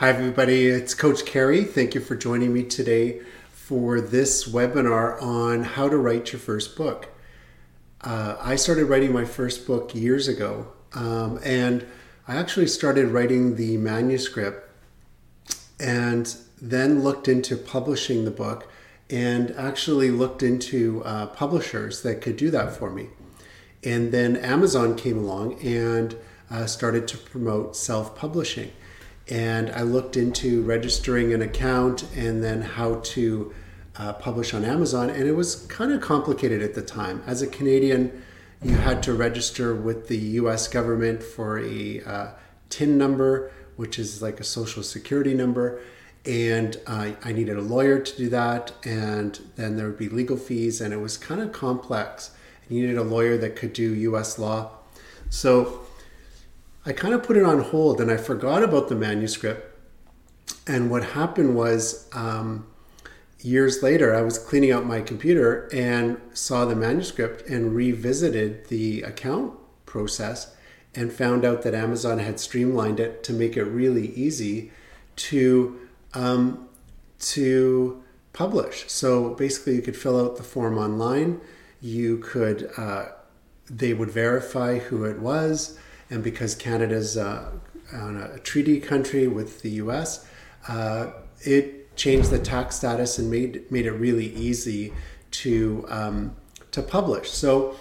Hi, everybody. It's Coach Carey. Thank you for joining me today for this webinar on how to write your first book. Uh, I started writing my first book years ago, um, and I actually started writing the manuscript and then looked into publishing the book and actually looked into uh, publishers that could do that for me. And then Amazon came along and uh, started to promote self publishing and I looked into registering an account and then how to uh, publish on Amazon, and it was kind of complicated at the time. As a Canadian, you had to register with the US government for a uh, TIN number, which is like a social security number. And uh, I needed a lawyer to do that, and then there would be legal fees, and it was kind of complex. I needed a lawyer that could do US law. So I kind of put it on hold and I forgot about the manuscript. And what happened was, um, years later, I was cleaning out my computer and saw the manuscript and revisited the account process and found out that Amazon had streamlined it to make it really easy to um, to publish. So basically, you could fill out the form online. You could uh, they would verify who it was and because Canada's uh, a treaty country with the U.S., uh, it changed the tax status and made made it really easy to um, to publish. So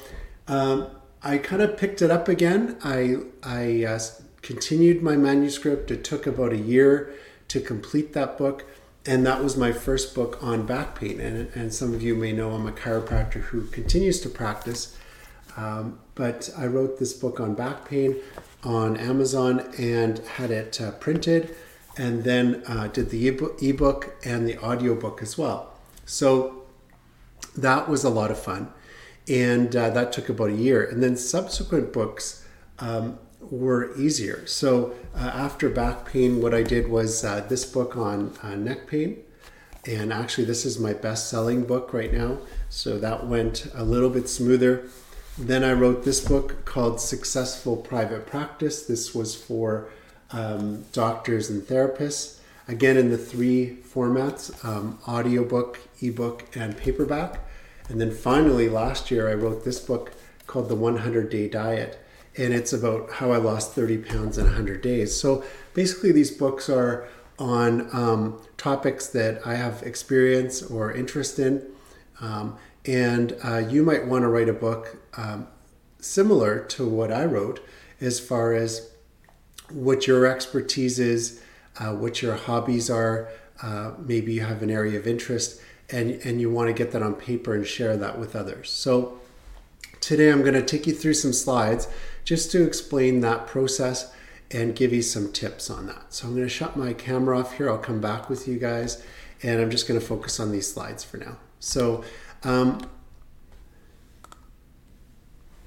um, I kind of picked it up again. I I uh, continued my manuscript. It took about a year to complete that book. And that was my first book on back pain. And, and some of you may know I'm a chiropractor who continues to practice um, but I wrote this book on back pain on Amazon and had it uh, printed, and then uh, did the ebook and the audiobook as well. So that was a lot of fun, and uh, that took about a year. And then subsequent books um, were easier. So uh, after back pain, what I did was uh, this book on uh, neck pain. And actually, this is my best selling book right now. So that went a little bit smoother. Then I wrote this book called Successful Private Practice. This was for um, doctors and therapists. Again, in the three formats um, audiobook, ebook, and paperback. And then finally, last year, I wrote this book called The 100 Day Diet. And it's about how I lost 30 pounds in 100 days. So basically, these books are on um, topics that I have experience or interest in. Um, and uh, you might want to write a book um, similar to what I wrote as far as what your expertise is, uh, what your hobbies are. Uh, maybe you have an area of interest and, and you want to get that on paper and share that with others. So, today I'm going to take you through some slides just to explain that process and give you some tips on that. So, I'm going to shut my camera off here. I'll come back with you guys and I'm just going to focus on these slides for now. So, um,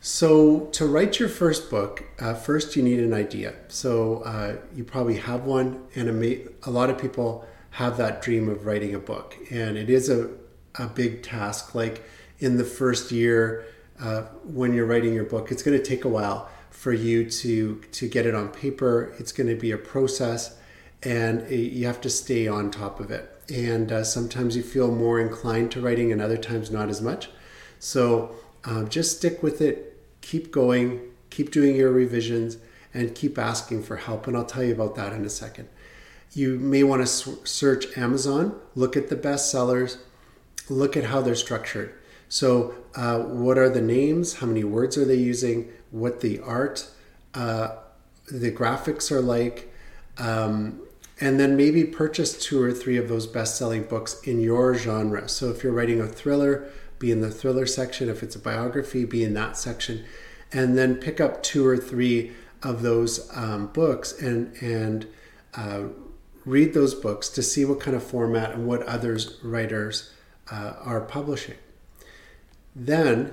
so to write your first book, uh, first you need an idea. So uh, you probably have one, and a, lot of people have that dream of writing a book, and it is a a big task. Like in the first year, uh, when you're writing your book, it's going to take a while for you to to get it on paper. It's going to be a process, and it, you have to stay on top of it and uh, sometimes you feel more inclined to writing and other times not as much. So um, just stick with it. Keep going. Keep doing your revisions and keep asking for help and i'll tell you about that in a second. You may want to search amazon look at the best sellers look at how they're structured. So uh, what are the names? How many words are they using? What the art uh, the graphics are like um, and then maybe purchase two or three of those best-selling books in your genre. So if you're writing a thriller, be in the thriller section. If it's a biography, be in that section, and then pick up two or three of those um, books and and uh, read those books to see what kind of format and what others writers uh, are publishing. Then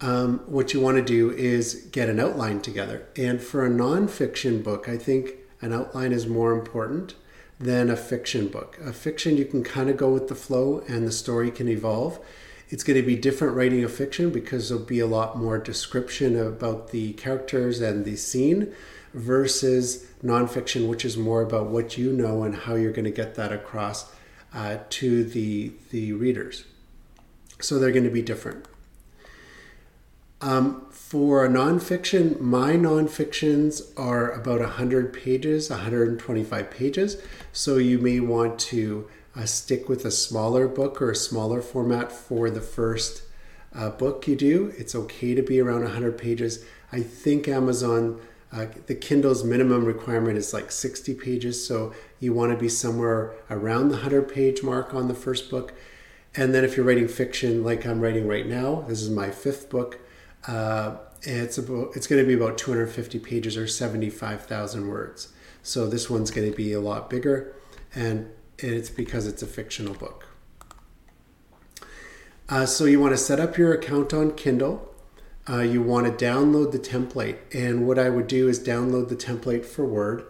um, what you want to do is get an outline together. And for a nonfiction book, I think an outline is more important than a fiction book. A fiction, you can kind of go with the flow and the story can evolve. It's going to be different writing a fiction because there'll be a lot more description about the characters and the scene. versus nonfiction, which is more about what you know and how you're going to get that across uh, to the, the readers. So they're going to be different. Um, for nonfiction, my nonfictions are about 100 pages, 125 pages. So you may want to uh, stick with a smaller book or a smaller format for the first uh, book you do. It's okay to be around 100 pages. I think Amazon, uh, the Kindle's minimum requirement is like 60 pages. So you want to be somewhere around the 100 page mark on the first book. And then if you're writing fiction like I'm writing right now, this is my fifth book. Uh, it's about it's going to be about 250 pages or 75,000 words. So this one's going to be a lot bigger, and it's because it's a fictional book. Uh, so you want to set up your account on Kindle. Uh, you want to download the template, and what I would do is download the template for Word.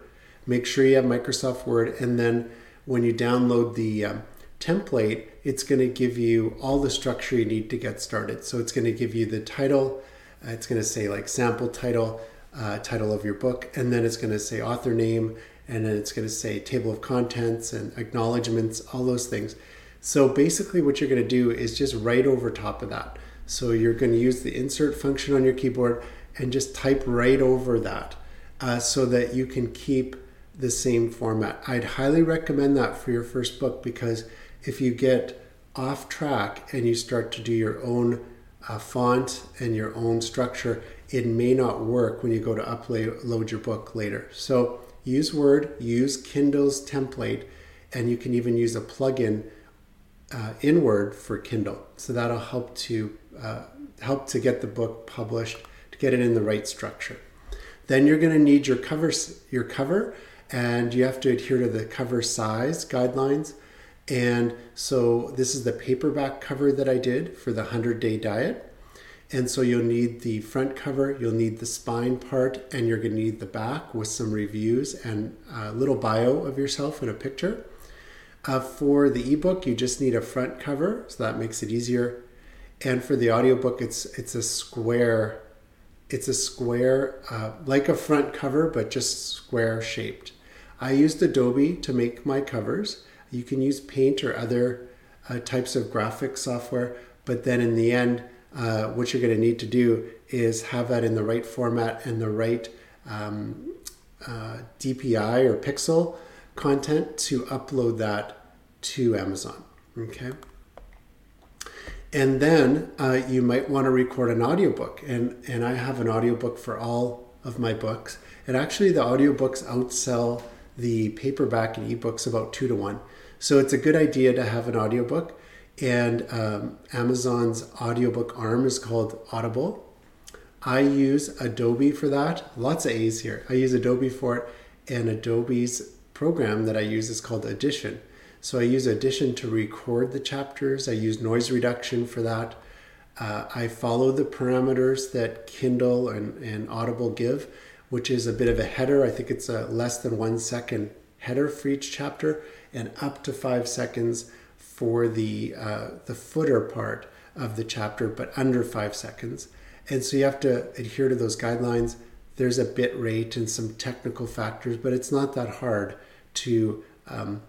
Make sure you have Microsoft Word, and then when you download the um, template, it's going to give you all the structure you need to get started. So it's going to give you the title, uh, it's going to say like sample title, uh, title of your book, and then it's going to say author name, and then it's going to say table of contents and acknowledgments, all those things. So basically, what you're going to do is just write over top of that. So you're going to use the insert function on your keyboard and just type right over that uh, so that you can keep the same format. I'd highly recommend that for your first book because if you get off track and you start to do your own uh, font and your own structure, it may not work when you go to upload your book later. So use Word, use Kindle's template, and you can even use a plugin uh, in Word for Kindle. So that'll help to uh, help to get the book published, to get it in the right structure. Then you're going to need your cover, your cover, and you have to adhere to the cover size guidelines. And so this is the paperback cover that I did for the 100 day diet. And so you'll need the front cover, you'll need the spine part, and you're going to need the back with some reviews and a little bio of yourself and a picture. Uh, for the ebook, you just need a front cover, so that makes it easier. And for the audiobook, it's it's a square, it's a square uh, like a front cover, but just square shaped. I used Adobe to make my covers. You can use Paint or other uh, types of graphic software, but then in the end, uh, what you're going to need to do is have that in the right format and the right um, uh, DPI or pixel content to upload that to Amazon. Okay. And then uh, you might want to record an audiobook. And, and I have an audiobook for all of my books. And actually, the audiobooks outsell the paperback and ebooks about two to one. So it's a good idea to have an audiobook. And um, Amazon's audiobook arm is called Audible. I use Adobe for that. Lots of A's here. I use Adobe for it, and Adobe's program that I use is called Audition. So I use Audition to record the chapters. I use noise reduction for that. Uh, I follow the parameters that Kindle and, and Audible give, which is a bit of a header. I think it's a less than one second header for each chapter and up to five seconds for the uh, the footer part of the chapter, but under five seconds. And so you have to adhere to those guidelines. There's a bit rate and some technical factors, but it's not that hard to um,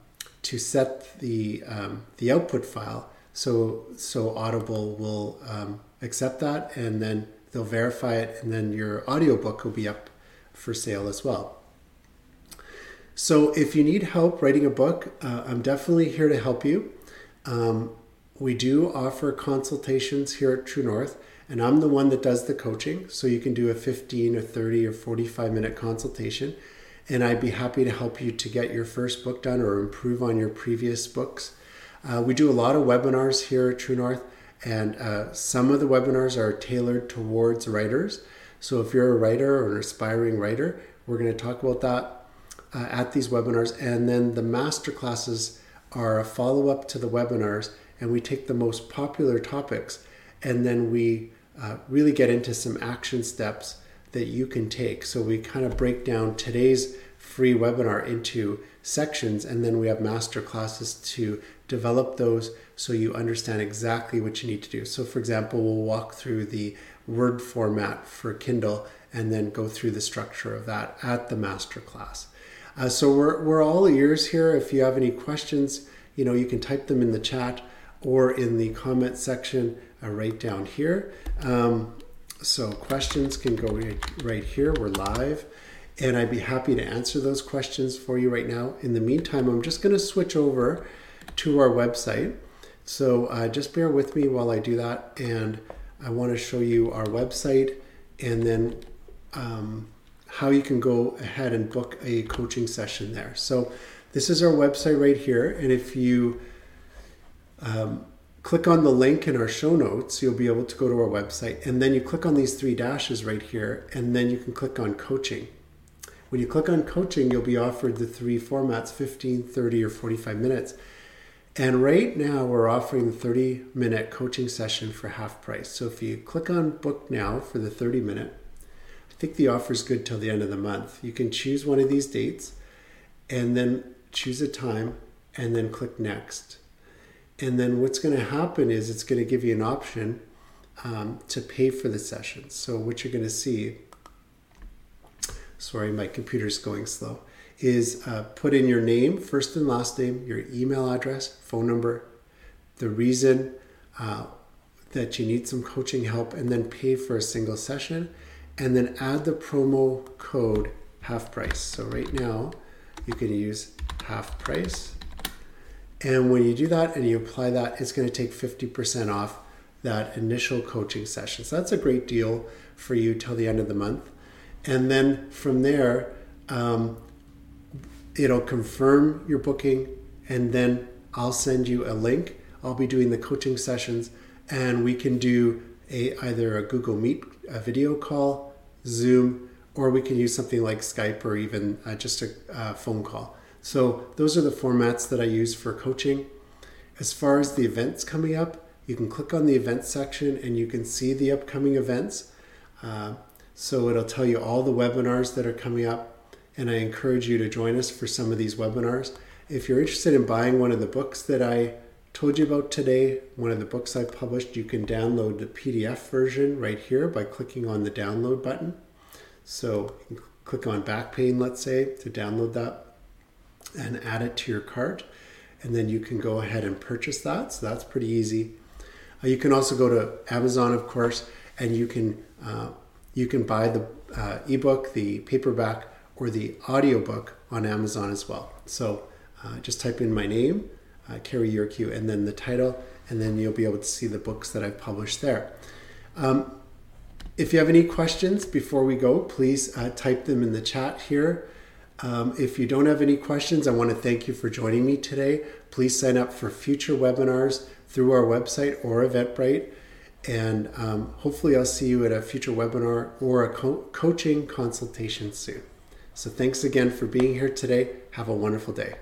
to set the um, the output file. So so Audible will um, accept that, and then they'll verify it, and then your audiobook will be up for sale as well. So if you need help writing a book, uh, I'm definitely here to help you. Um, we do offer consultations here at True North, and I'm the one that does the coaching. So you can do a 15 or 30 or 45 minute consultation, and I'd be happy to help you to get your first book done or improve on your previous books. Uh, we do a lot of webinars here at True North, and uh, some of the webinars are tailored towards writers. So if you're a writer or an aspiring writer, we're going to talk about that uh, at these webinars. And then the master classes are a follow up to the webinars, and we take the most popular topics and then we uh, really get into some action steps that you can take. So we kind of break down today's free webinar into sections, and then we have master classes to develop those so you understand exactly what you need to do. So, for example, we'll walk through the Word format for Kindle and then go through the structure of that at the masterclass. Uh, so we're, we're all ears here. If you have any questions, you know, you can type them in the chat or in the comment section uh, right down here. Um, so questions can go right, right here. We're live and I'd be happy to answer those questions for you right now. In the meantime, I'm just going to switch over to our website. So uh, just bear with me while I do that. And I want to show you our website and then um, how you can go ahead and book a coaching session there. So this is our website right here. And if you um, click on the link in our show notes, you'll be able to go to our website. And then you click on these three dashes right here, and then you can click on coaching. When you click on coaching, you'll be offered the three formats 15, 30, or 45 minutes. And right now, we're offering the 30 minute coaching session for half price. So if you click on book now for the 30 minute, think the offer is good till the end of the month. You can choose one of these dates and then choose a time and then click next. And then what's going to happen is it's going to give you an option um, to pay for the session. So what you're going to see sorry, my computer's going slow, is uh, put in your name, first and last name, your email address, phone number, the reason uh, that you need some coaching help, and then pay for a single session, and then add the promo code half price. So right now, you can use half price. And when you do that and you apply that, it's going to take 50% off that initial coaching session. So that's a great deal for you till the end of the month and then from there um, it'll confirm your booking and then i'll send you a link i'll be doing the coaching sessions and we can do a either a google meet a video call zoom or we can use something like skype or even uh, just a uh, phone call. So those are the formats that i use for coaching. As far as the events coming up you can click on the events section and you can see the upcoming events. Uh, so it'll tell you all the webinars that are coming up, and I encourage you to join us for some of these webinars. If you're interested in buying one of the books that I told you about today, one of the books I published, you can download the PDF version right here by clicking on the download button. So click on back pain, let's say, to download that and add it to your cart. And then you can go ahead and purchase that. So that's pretty easy. Uh, you can also go to Amazon, of course, and you can uh, you can buy the uh, ebook, the paperback, or the audiobook on Amazon as well. So uh, just type in my name, uh, Kerry Yerkew, and then the title, and then you'll be able to see the books that I've published there. Um, if you have any questions before we go, please uh, type them in the chat here. Um, if you don't have any questions, I want to thank you for joining me today. Please sign up for future webinars through our website or Eventbrite. And um, hopefully, I'll see you at a future webinar or a co- coaching consultation soon. So, thanks again for being here today. Have a wonderful day.